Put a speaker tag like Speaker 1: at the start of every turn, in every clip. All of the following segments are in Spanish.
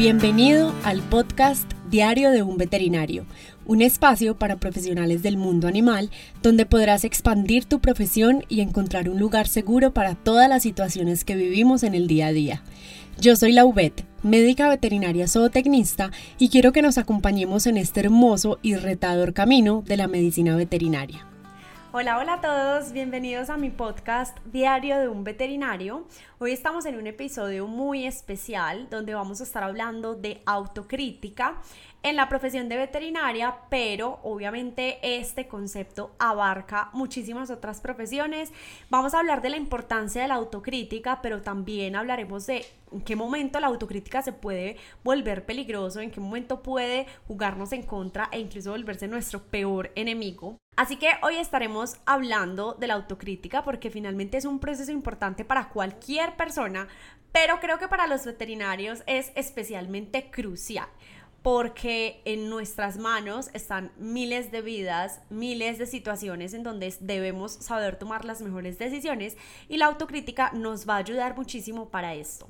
Speaker 1: Bienvenido al podcast Diario de un Veterinario, un espacio para profesionales del mundo animal donde podrás expandir tu profesión y encontrar un lugar seguro para todas las situaciones que vivimos en el día a día. Yo soy Laubet, médica veterinaria zootecnista y quiero que nos acompañemos en este hermoso y retador camino de la medicina veterinaria.
Speaker 2: Hola, hola a todos, bienvenidos a mi podcast Diario de un Veterinario. Hoy estamos en un episodio muy especial donde vamos a estar hablando de autocrítica en la profesión de veterinaria, pero obviamente este concepto abarca muchísimas otras profesiones. Vamos a hablar de la importancia de la autocrítica, pero también hablaremos de en qué momento la autocrítica se puede volver peligroso, en qué momento puede jugarnos en contra e incluso volverse nuestro peor enemigo. Así que hoy estaremos hablando de la autocrítica porque finalmente es un proceso importante para cualquier persona, pero creo que para los veterinarios es especialmente crucial porque en nuestras manos están miles de vidas, miles de situaciones en donde debemos saber tomar las mejores decisiones y la autocrítica nos va a ayudar muchísimo para esto.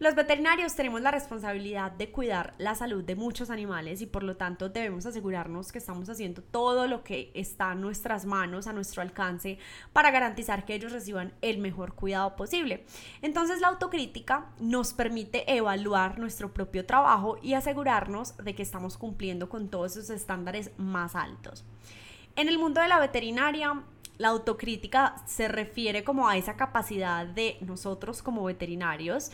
Speaker 2: Los veterinarios tenemos la responsabilidad de cuidar la salud de muchos animales y por lo tanto debemos asegurarnos que estamos haciendo todo lo que está en nuestras manos, a nuestro alcance, para garantizar que ellos reciban el mejor cuidado posible. Entonces la autocrítica nos permite evaluar nuestro propio trabajo y asegurarnos de que estamos cumpliendo con todos esos estándares más altos. En el mundo de la veterinaria, la autocrítica se refiere como a esa capacidad de nosotros como veterinarios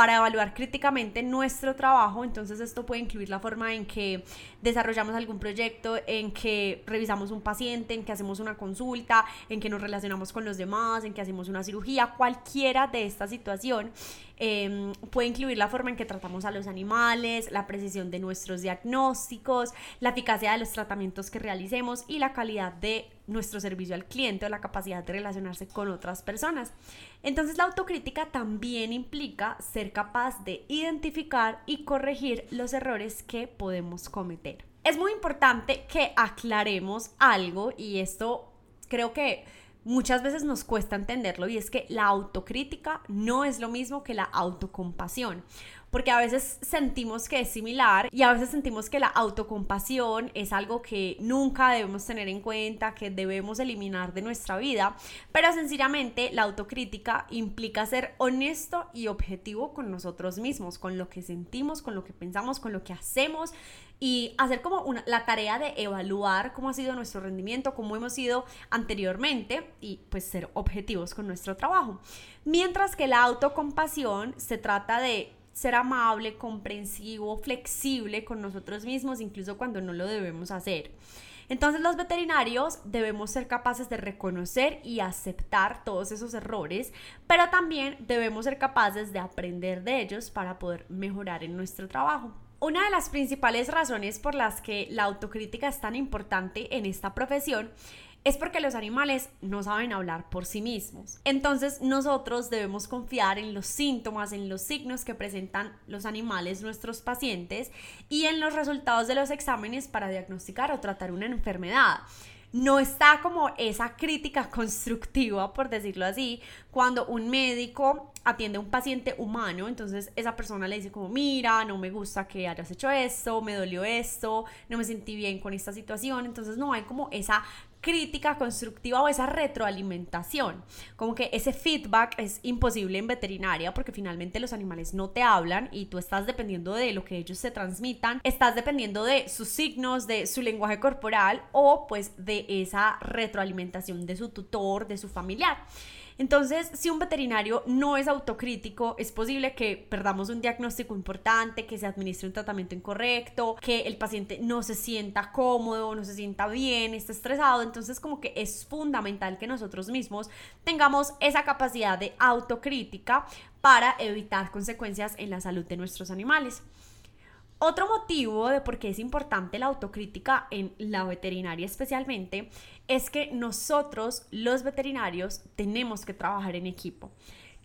Speaker 2: para evaluar críticamente nuestro trabajo. Entonces esto puede incluir la forma en que desarrollamos algún proyecto, en que revisamos un paciente, en que hacemos una consulta, en que nos relacionamos con los demás, en que hacemos una cirugía, cualquiera de esta situación. Em, puede incluir la forma en que tratamos a los animales, la precisión de nuestros diagnósticos, la eficacia de los tratamientos que realicemos y la calidad de nuestro servicio al cliente o la capacidad de relacionarse con otras personas. Entonces la autocrítica también implica ser capaz de identificar y corregir los errores que podemos cometer. Es muy importante que aclaremos algo y esto creo que muchas veces nos cuesta entenderlo y es que la autocrítica no es lo mismo que la autocompasión porque a veces sentimos que es similar y a veces sentimos que la autocompasión es algo que nunca debemos tener en cuenta, que debemos eliminar de nuestra vida, pero sencillamente la autocrítica implica ser honesto y objetivo con nosotros mismos, con lo que sentimos, con lo que pensamos, con lo que hacemos y hacer como una, la tarea de evaluar cómo ha sido nuestro rendimiento, cómo hemos sido anteriormente y pues ser objetivos con nuestro trabajo. Mientras que la autocompasión se trata de ser amable, comprensivo, flexible con nosotros mismos, incluso cuando no lo debemos hacer. Entonces los veterinarios debemos ser capaces de reconocer y aceptar todos esos errores, pero también debemos ser capaces de aprender de ellos para poder mejorar en nuestro trabajo. Una de las principales razones por las que la autocrítica es tan importante en esta profesión es porque los animales no saben hablar por sí mismos. Entonces nosotros debemos confiar en los síntomas, en los signos que presentan los animales, nuestros pacientes, y en los resultados de los exámenes para diagnosticar o tratar una enfermedad no está como esa crítica constructiva, por decirlo así, cuando un médico atiende a un paciente humano, entonces esa persona le dice como, mira, no me gusta que hayas hecho esto, me dolió esto, no me sentí bien con esta situación, entonces no hay como esa crítica constructiva o esa retroalimentación. Como que ese feedback es imposible en veterinaria porque finalmente los animales no te hablan y tú estás dependiendo de lo que ellos se transmitan, estás dependiendo de sus signos, de su lenguaje corporal o pues de esa retroalimentación de su tutor, de su familiar. Entonces, si un veterinario no es autocrítico, es posible que perdamos un diagnóstico importante, que se administre un tratamiento incorrecto, que el paciente no se sienta cómodo, no se sienta bien, esté estresado. Entonces, como que es fundamental que nosotros mismos tengamos esa capacidad de autocrítica para evitar consecuencias en la salud de nuestros animales. Otro motivo de por qué es importante la autocrítica en la veterinaria especialmente es que nosotros, los veterinarios, tenemos que trabajar en equipo.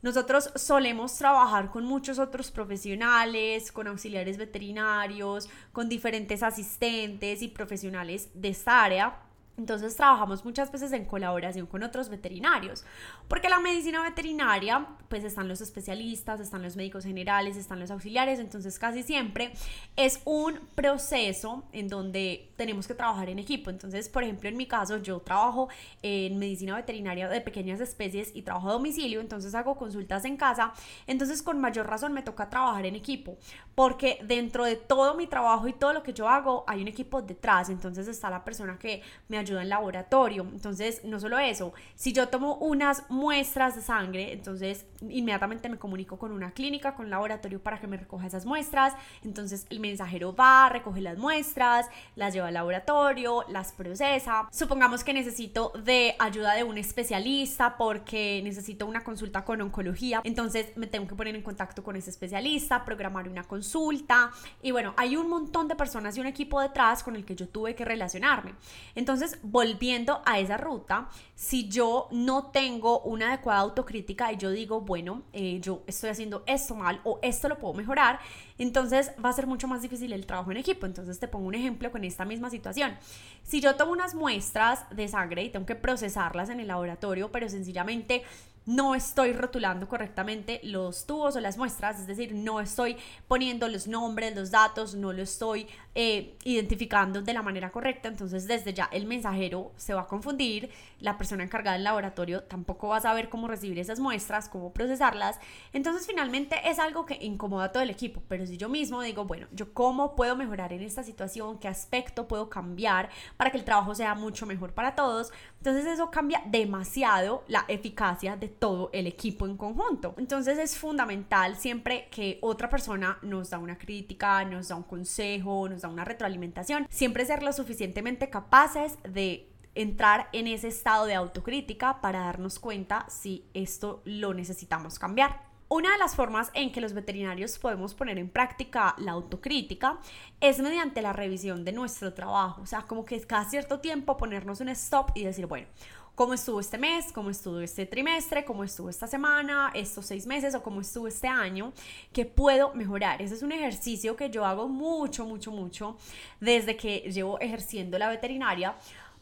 Speaker 2: Nosotros solemos trabajar con muchos otros profesionales, con auxiliares veterinarios, con diferentes asistentes y profesionales de esta área Entonces trabajamos muchas veces en colaboración con otros veterinarios, porque la medicina veterinaria, pues están los especialistas, están los médicos generales, están los auxiliares, entonces casi siempre es un proceso en donde tenemos que trabajar en equipo. Entonces, por ejemplo, en mi caso, yo trabajo en medicina veterinaria de pequeñas especies y trabajo a domicilio, entonces hago consultas en casa, entonces con mayor razón me toca trabajar en equipo, porque dentro de todo mi trabajo y todo lo que yo hago hay un equipo detrás, entonces está la persona que me en laboratorio. Entonces, no solo eso, si yo tomo unas muestras de sangre, entonces inmediatamente me comunico con una clínica, con un laboratorio para que me recoja esas muestras. Entonces, el mensajero va, recoge las muestras, las lleva al laboratorio, las procesa. Supongamos que necesito de ayuda de un especialista porque necesito una consulta con oncología. Entonces, me tengo que poner en contacto con ese especialista, programar una consulta. Y bueno, hay un montón de personas y un equipo detrás con el que yo tuve que relacionarme. Entonces, volviendo a esa ruta, si yo no tengo una adecuada autocrítica y yo digo, bueno, eh, yo estoy haciendo esto mal o esto lo puedo mejorar, entonces va a ser mucho más difícil el trabajo en equipo. Entonces te pongo un ejemplo con esta misma situación. Si yo tomo unas muestras de sangre y tengo que procesarlas en el laboratorio, pero sencillamente no estoy rotulando correctamente los tubos o las muestras, es decir, no estoy poniendo los nombres, los datos, no lo estoy eh, identificando de la manera correcta, entonces desde ya el mensajero se va a confundir, la persona encargada del laboratorio tampoco va a saber cómo recibir esas muestras, cómo procesarlas, entonces finalmente es algo que incomoda a todo el equipo, pero si yo mismo digo, bueno, yo cómo puedo mejorar en esta situación, qué aspecto puedo cambiar para que el trabajo sea mucho mejor para todos, entonces eso cambia demasiado la eficacia de todo el equipo en conjunto. Entonces es fundamental siempre que otra persona nos da una crítica, nos da un consejo, nos da una retroalimentación, siempre ser lo suficientemente capaces de entrar en ese estado de autocrítica para darnos cuenta si esto lo necesitamos cambiar. Una de las formas en que los veterinarios podemos poner en práctica la autocrítica es mediante la revisión de nuestro trabajo. O sea, como que cada cierto tiempo ponernos un stop y decir, bueno, ¿cómo estuvo este mes? ¿Cómo estuvo este trimestre? ¿Cómo estuvo esta semana? ¿Estos seis meses? ¿O cómo estuvo este año? ¿Qué puedo mejorar? Ese es un ejercicio que yo hago mucho, mucho, mucho desde que llevo ejerciendo la veterinaria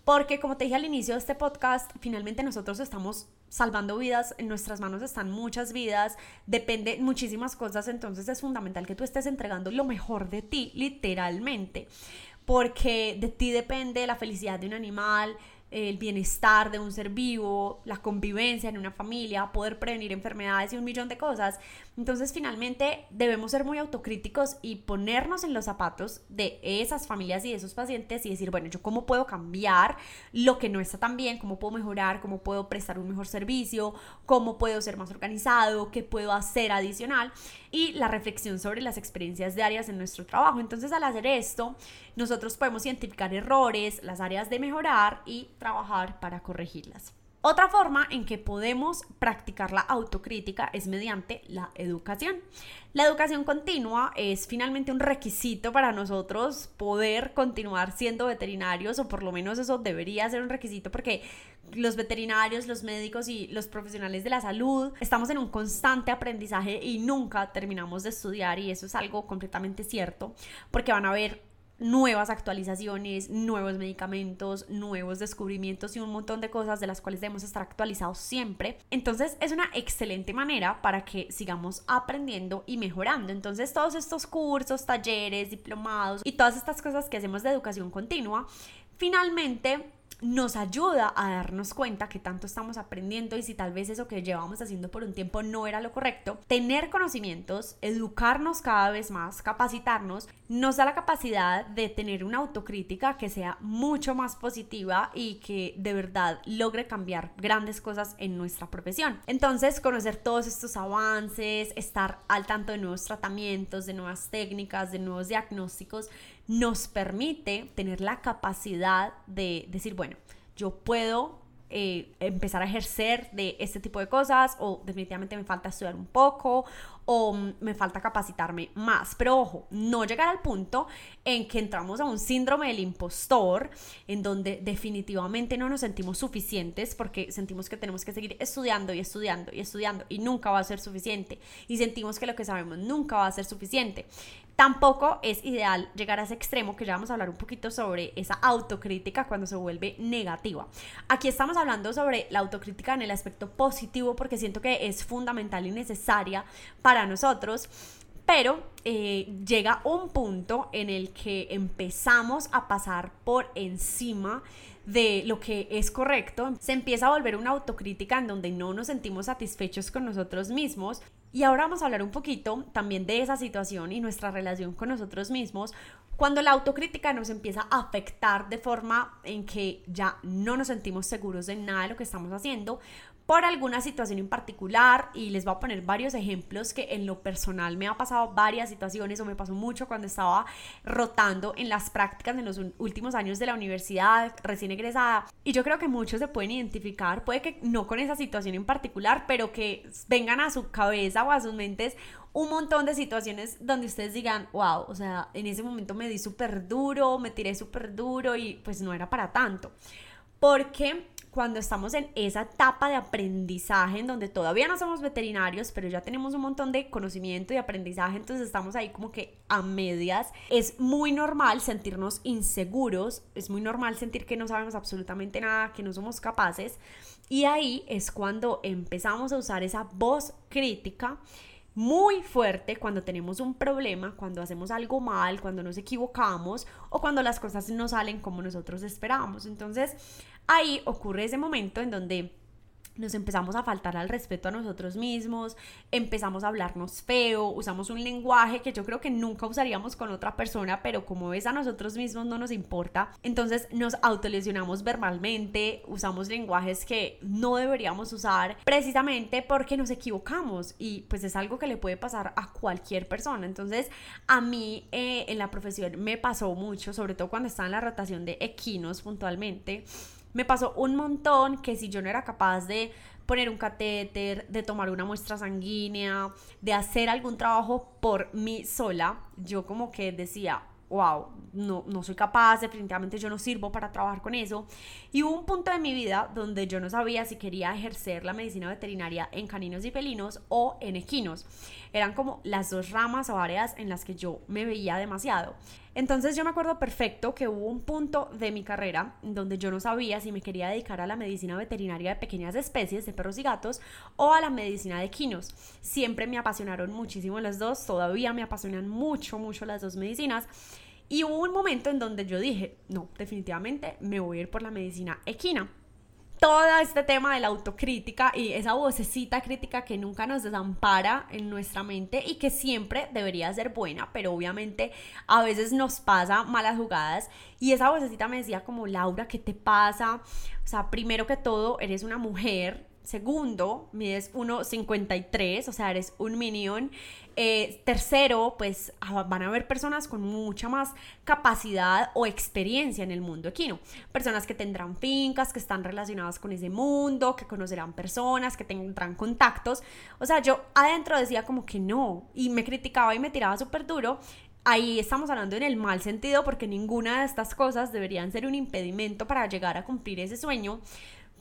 Speaker 2: porque como te dije al inicio de este podcast, finalmente nosotros estamos salvando vidas, en nuestras manos están muchas vidas, depende muchísimas cosas, entonces es fundamental que tú estés entregando lo mejor de ti, literalmente, porque de ti depende la felicidad de un animal, el bienestar de un ser vivo, la convivencia en una familia, poder prevenir enfermedades y un millón de cosas. Entonces finalmente debemos ser muy autocríticos y ponernos en los zapatos de esas familias y de esos pacientes y decir, bueno, yo cómo puedo cambiar lo que no está tan bien, cómo puedo mejorar, cómo puedo prestar un mejor servicio, cómo puedo ser más organizado, qué puedo hacer adicional y la reflexión sobre las experiencias diarias en nuestro trabajo. Entonces al hacer esto, nosotros podemos identificar errores, las áreas de mejorar y trabajar para corregirlas. Otra forma en que podemos practicar la autocrítica es mediante la educación. La educación continua es finalmente un requisito para nosotros poder continuar siendo veterinarios o por lo menos eso debería ser un requisito porque los veterinarios, los médicos y los profesionales de la salud estamos en un constante aprendizaje y nunca terminamos de estudiar y eso es algo completamente cierto porque van a haber nuevas actualizaciones, nuevos medicamentos, nuevos descubrimientos y un montón de cosas de las cuales debemos estar actualizados siempre. Entonces es una excelente manera para que sigamos aprendiendo y mejorando. Entonces todos estos cursos, talleres, diplomados y todas estas cosas que hacemos de educación continua, finalmente nos ayuda a darnos cuenta que tanto estamos aprendiendo y si tal vez eso que llevamos haciendo por un tiempo no era lo correcto, tener conocimientos, educarnos cada vez más, capacitarnos, nos da la capacidad de tener una autocrítica que sea mucho más positiva y que de verdad logre cambiar grandes cosas en nuestra profesión. Entonces, conocer todos estos avances, estar al tanto de nuevos tratamientos, de nuevas técnicas, de nuevos diagnósticos, nos permite tener la capacidad de decir, bueno, yo puedo eh, empezar a ejercer de este tipo de cosas o definitivamente me falta estudiar un poco o me falta capacitarme más. Pero ojo, no llegar al punto en que entramos a un síndrome del impostor, en donde definitivamente no nos sentimos suficientes porque sentimos que tenemos que seguir estudiando y estudiando y estudiando y nunca va a ser suficiente. Y sentimos que lo que sabemos nunca va a ser suficiente. Tampoco es ideal llegar a ese extremo que ya vamos a hablar un poquito sobre esa autocrítica cuando se vuelve negativa. Aquí estamos hablando sobre la autocrítica en el aspecto positivo porque siento que es fundamental y necesaria para nosotros. Pero eh, llega un punto en el que empezamos a pasar por encima de lo que es correcto, se empieza a volver una autocrítica en donde no nos sentimos satisfechos con nosotros mismos y ahora vamos a hablar un poquito también de esa situación y nuestra relación con nosotros mismos cuando la autocrítica nos empieza a afectar de forma en que ya no nos sentimos seguros de nada de lo que estamos haciendo, por alguna situación en particular y les voy a poner varios ejemplos que en lo personal me ha pasado varias situaciones o me pasó mucho cuando estaba rotando en las prácticas en los últimos años de la universidad recién egresada y yo creo que muchos se pueden identificar, puede que no con esa situación en particular, pero que vengan a su cabeza o a sus mentes un montón de situaciones donde ustedes digan, wow, o sea, en ese momento me di súper duro, me tiré súper duro y pues no era para tanto. Porque cuando estamos en esa etapa de aprendizaje en donde todavía no somos veterinarios, pero ya tenemos un montón de conocimiento y aprendizaje, entonces estamos ahí como que a medias, es muy normal sentirnos inseguros, es muy normal sentir que no sabemos absolutamente nada, que no somos capaces, y ahí es cuando empezamos a usar esa voz crítica muy fuerte cuando tenemos un problema, cuando hacemos algo mal, cuando nos equivocamos o cuando las cosas no salen como nosotros esperábamos. Entonces, ahí ocurre ese momento en donde nos empezamos a faltar al respeto a nosotros mismos, empezamos a hablarnos feo, usamos un lenguaje que yo creo que nunca usaríamos con otra persona, pero como es a nosotros mismos no nos importa, entonces nos autolesionamos verbalmente, usamos lenguajes que no deberíamos usar precisamente porque nos equivocamos y pues es algo que le puede pasar a cualquier persona. Entonces a mí eh, en la profesión me pasó mucho, sobre todo cuando estaba en la rotación de equinos puntualmente me pasó un montón que si yo no era capaz de poner un catéter, de tomar una muestra sanguínea, de hacer algún trabajo por mí sola, yo como que decía, wow, no, no soy capaz, definitivamente yo no sirvo para trabajar con eso. Y hubo un punto de mi vida donde yo no sabía si quería ejercer la medicina veterinaria en caninos y felinos o en equinos. Eran como las dos ramas o áreas en las que yo me veía demasiado. Entonces yo me acuerdo perfecto que hubo un punto de mi carrera donde yo no sabía si me quería dedicar a la medicina veterinaria de pequeñas especies, de perros y gatos, o a la medicina de equinos. Siempre me apasionaron muchísimo las dos, todavía me apasionan mucho, mucho las dos medicinas. Y hubo un momento en donde yo dije, no, definitivamente me voy a ir por la medicina equina. Todo este tema de la autocrítica y esa vocecita crítica que nunca nos desampara en nuestra mente y que siempre debería ser buena, pero obviamente a veces nos pasa malas jugadas. Y esa vocecita me decía como, Laura, ¿qué te pasa? O sea, primero que todo, eres una mujer, Segundo, mides 1,53, o sea, eres un minion. Eh, tercero, pues ah, van a haber personas con mucha más capacidad o experiencia en el mundo equino. Personas que tendrán fincas, que están relacionadas con ese mundo, que conocerán personas, que tendrán contactos. O sea, yo adentro decía como que no, y me criticaba y me tiraba súper duro. Ahí estamos hablando en el mal sentido porque ninguna de estas cosas deberían ser un impedimento para llegar a cumplir ese sueño.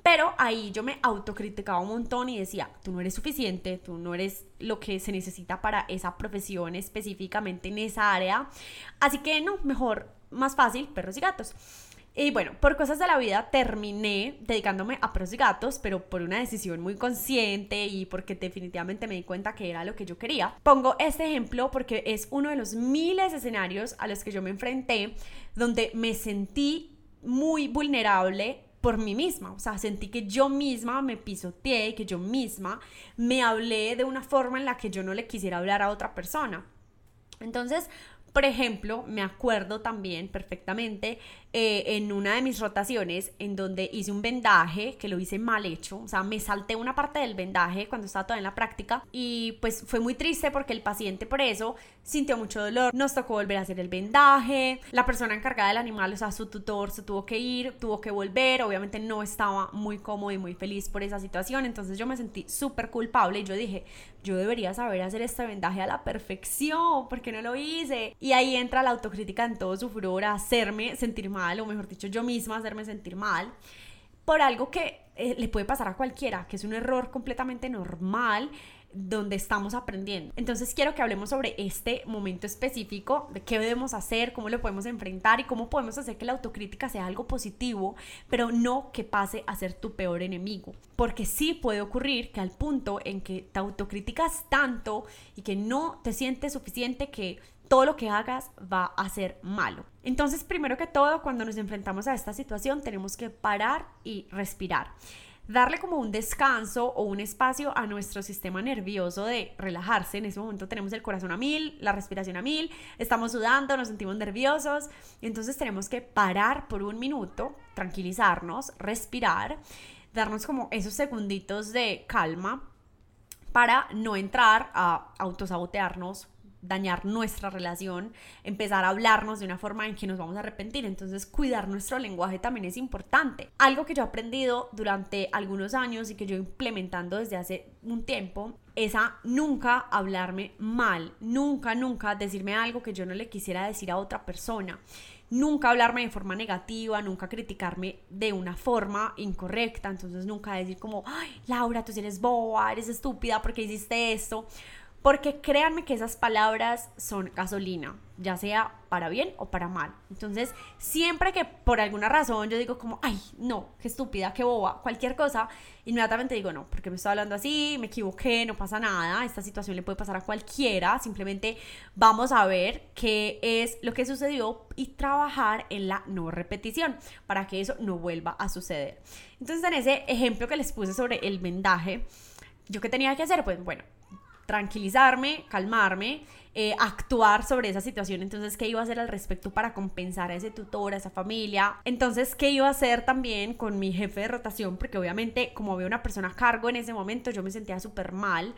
Speaker 2: Pero ahí yo me autocriticaba un montón y decía, tú no eres suficiente, tú no eres lo que se necesita para esa profesión específicamente en esa área. Así que no, mejor, más fácil, perros y gatos. Y bueno, por cosas de la vida terminé dedicándome a perros y gatos, pero por una decisión muy consciente y porque definitivamente me di cuenta que era lo que yo quería. Pongo este ejemplo porque es uno de los miles de escenarios a los que yo me enfrenté donde me sentí muy vulnerable por mí misma, o sea, sentí que yo misma me pisoteé, que yo misma me hablé de una forma en la que yo no le quisiera hablar a otra persona. Entonces, Por ejemplo, me acuerdo también perfectamente eh, en una de mis rotaciones en donde hice un vendaje que lo hice mal hecho, o sea, me salté una parte del vendaje cuando estaba todavía en la práctica y pues fue muy triste porque el paciente por eso sintió mucho dolor, nos tocó volver a hacer el vendaje, la persona encargada del animal, o sea, su tutor se tuvo que ir, tuvo que volver, obviamente no estaba muy cómodo y muy feliz por esa situación, entonces yo me sentí súper culpable y yo dije, yo debería saber hacer este vendaje a la perfección, ¿por qué no lo hice? Y ahí entra la autocrítica en todo su furor a hacerme sentir mal o mejor dicho, yo misma hacerme sentir mal por algo que eh, le puede pasar a cualquiera, que es un error completamente normal donde estamos aprendiendo. Entonces quiero que hablemos sobre este momento específico, de qué debemos hacer, cómo lo podemos enfrentar y cómo podemos hacer que la autocrítica sea algo positivo, pero no que pase a ser tu peor enemigo. Porque sí puede ocurrir que al punto en que te autocriticas tanto y que no te sientes suficiente que todo lo que hagas va a ser malo. Entonces, primero que todo, cuando nos enfrentamos a esta situación, tenemos que parar y respirar. Darle como un descanso o un espacio a nuestro sistema nervioso de relajarse. En ese momento tenemos el corazón a mil, la respiración a mil, estamos sudando, nos sentimos nerviosos. Entonces tenemos que parar por un minuto, tranquilizarnos, respirar, darnos como esos segunditos de calma para no entrar a autosabotearnos dañar nuestra relación, empezar a hablarnos de una forma en que nos vamos a arrepentir. Entonces, cuidar nuestro lenguaje también es importante. Algo que yo he aprendido durante algunos años y que yo implementando desde hace un tiempo es a nunca hablarme mal, nunca, nunca decirme algo que yo no le quisiera decir a otra persona. Nunca hablarme de forma negativa, nunca criticarme de una forma incorrecta. Entonces, nunca decir como, ay, Laura, tú eres boba, eres estúpida porque hiciste esto porque créanme que esas palabras son gasolina, ya sea para bien o para mal. Entonces, siempre que por alguna razón yo digo como, ay, no, qué estúpida, qué boba, cualquier cosa, inmediatamente digo, no, porque me estoy hablando así, me equivoqué, no pasa nada, esta situación le puede pasar a cualquiera, simplemente vamos a ver qué es lo que sucedió y trabajar en la no repetición para que eso no vuelva a suceder. Entonces, en ese ejemplo que les puse sobre el vendaje, ¿yo qué tenía que hacer? Pues bueno, tranquilizarme, calmarme, eh, actuar sobre esa situación. Entonces, ¿qué iba a hacer al respecto para compensar a ese tutor, a esa familia? Entonces, ¿qué iba a hacer también con mi jefe de rotación? Porque obviamente, como había una persona a cargo en ese momento, yo me sentía súper mal.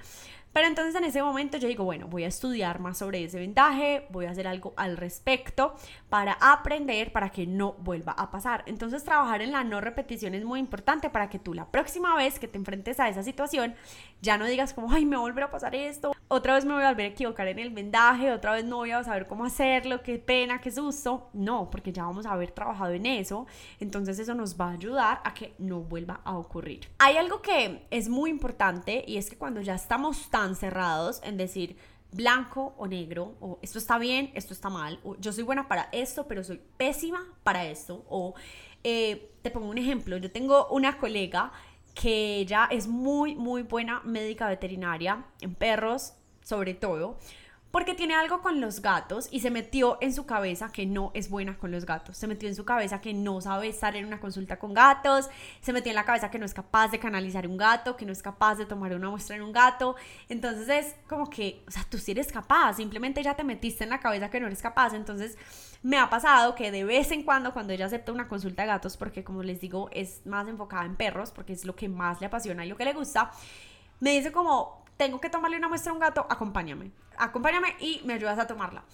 Speaker 2: Pero entonces en ese momento yo digo, bueno, voy a estudiar más sobre ese vendaje, voy a hacer algo al respecto para aprender, para que no vuelva a pasar. Entonces trabajar en la no repetición es muy importante para que tú la próxima vez que te enfrentes a esa situación ya no digas como, ay, me va a volver a pasar esto, otra vez me voy a volver a equivocar en el vendaje, otra vez no voy a saber cómo hacerlo, qué pena, qué susto. No, porque ya vamos a haber trabajado en eso. Entonces eso nos va a ayudar a que no vuelva a ocurrir. Hay algo que es muy importante y es que cuando ya estamos tan cerrados en decir blanco o negro, o esto está bien, esto está mal, o yo soy buena para esto, pero soy pésima para esto, o eh, te pongo un ejemplo, yo tengo una colega que ella es muy, muy buena médica veterinaria en perros, sobre todo, porque tiene algo con los gatos y se metió en su cabeza que no es buena con los gatos. Se metió en su cabeza que no sabe estar en una consulta con gatos, se metió en la cabeza que no es capaz de canalizar un gato, que no es capaz de tomar una muestra en un gato. Entonces es como que, o sea, tú sí eres capaz, simplemente ya te metiste en la cabeza que no eres capaz. Entonces me ha pasado que de vez en cuando cuando ella acepta una consulta de gatos, porque como les digo, es más enfocada en perros, porque es lo que más le apasiona y lo que le gusta, me dice como, tengo que tomarle una muestra a un gato, acompáñame, acompáñame y me ayudas a tomarla.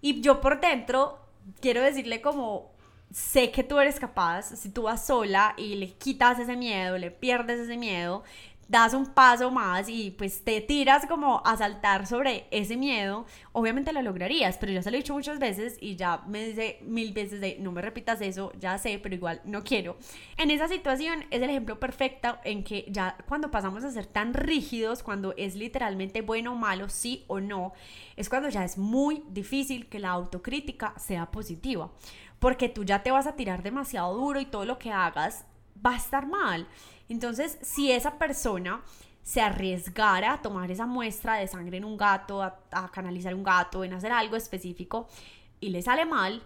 Speaker 2: Y yo por dentro quiero decirle como, sé que tú eres capaz, si tú vas sola y le quitas ese miedo, le pierdes ese miedo, das un paso más y pues te tiras como a saltar sobre ese miedo, obviamente lo lograrías, pero ya se lo he dicho muchas veces y ya me dice mil veces de no me repitas eso, ya sé, pero igual no quiero. En esa situación es el ejemplo perfecto en que ya cuando pasamos a ser tan rígidos, cuando es literalmente bueno o malo, sí o no, es cuando ya es muy difícil que la autocrítica sea positiva, porque tú ya te vas a tirar demasiado duro y todo lo que hagas va a estar mal. Entonces, si esa persona se arriesgara a tomar esa muestra de sangre en un gato, a, canalizar un gato, en hacer algo específico y le sale mal,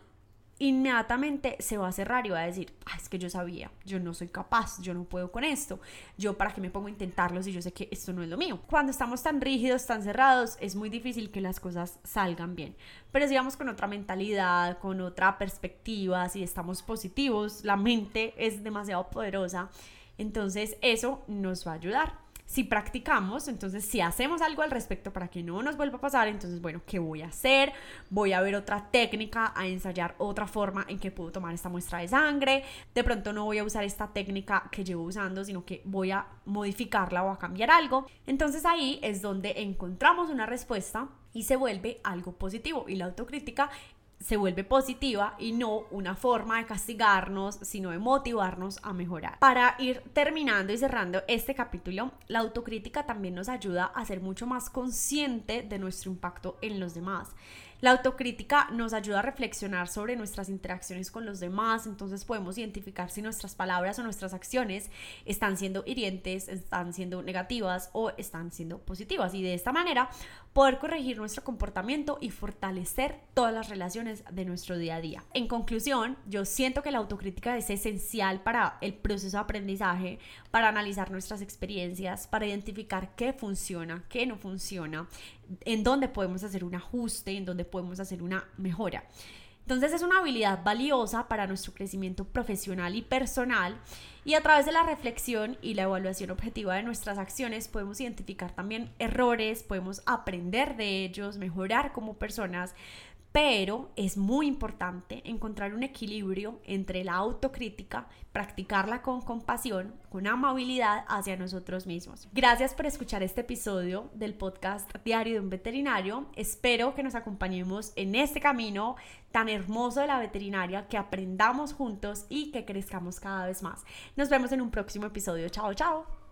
Speaker 2: inmediatamente se va a cerrar y va a decir, es que yo sabía, yo no soy capaz, yo no puedo con esto, yo para qué me pongo a intentarlo si yo sé que esto no es lo mío. Cuando estamos tan rígidos, tan cerrados, es muy difícil que las cosas salgan bien. Pero si vamos con otra mentalidad, con otra perspectiva, si estamos positivos, la mente es demasiado poderosa, entonces eso nos va a ayudar si practicamos, entonces si hacemos algo al respecto para que no nos vuelva a pasar, entonces bueno, ¿qué voy a hacer? Voy a ver otra técnica, a ensayar otra forma en que puedo tomar esta muestra de sangre. De pronto no voy a usar esta técnica que llevo usando, sino que voy a modificarla o a cambiar algo. Entonces ahí es donde encontramos una respuesta y se vuelve algo positivo. Y la autocrítica se vuelve positiva y no una forma de castigarnos, sino de motivarnos a mejorar. Para ir terminando y cerrando este capítulo, la autocrítica también nos ayuda a ser mucho más consciente de nuestro impacto en los demás. La autocrítica nos ayuda a reflexionar sobre nuestras interacciones con los demás, entonces podemos identificar si nuestras palabras o nuestras acciones están siendo hirientes, están siendo negativas o están siendo positivas y de esta manera poder corregir nuestro comportamiento y fortalecer todas las relaciones de nuestro día a día. En conclusión, yo siento que la autocrítica es esencial para el proceso de aprendizaje, para analizar nuestras experiencias, para identificar qué funciona, qué no funciona en dónde podemos hacer un ajuste, en dónde podemos hacer una mejora. Entonces es una habilidad valiosa para nuestro crecimiento profesional y personal y a través de la reflexión y la evaluación objetiva de nuestras acciones podemos identificar también errores, podemos aprender de ellos, mejorar como personas, pero es muy importante encontrar un equilibrio entre la autocrítica, practicarla con compasión, con amabilidad hacia nosotros mismos. Gracias por escuchar este episodio del podcast Diario de un Veterinario. Espero que nos acompañemos en este camino tan hermoso de la veterinaria, que aprendamos juntos y que crezcamos cada vez más. Nos vemos en un próximo episodio. Chao, chao.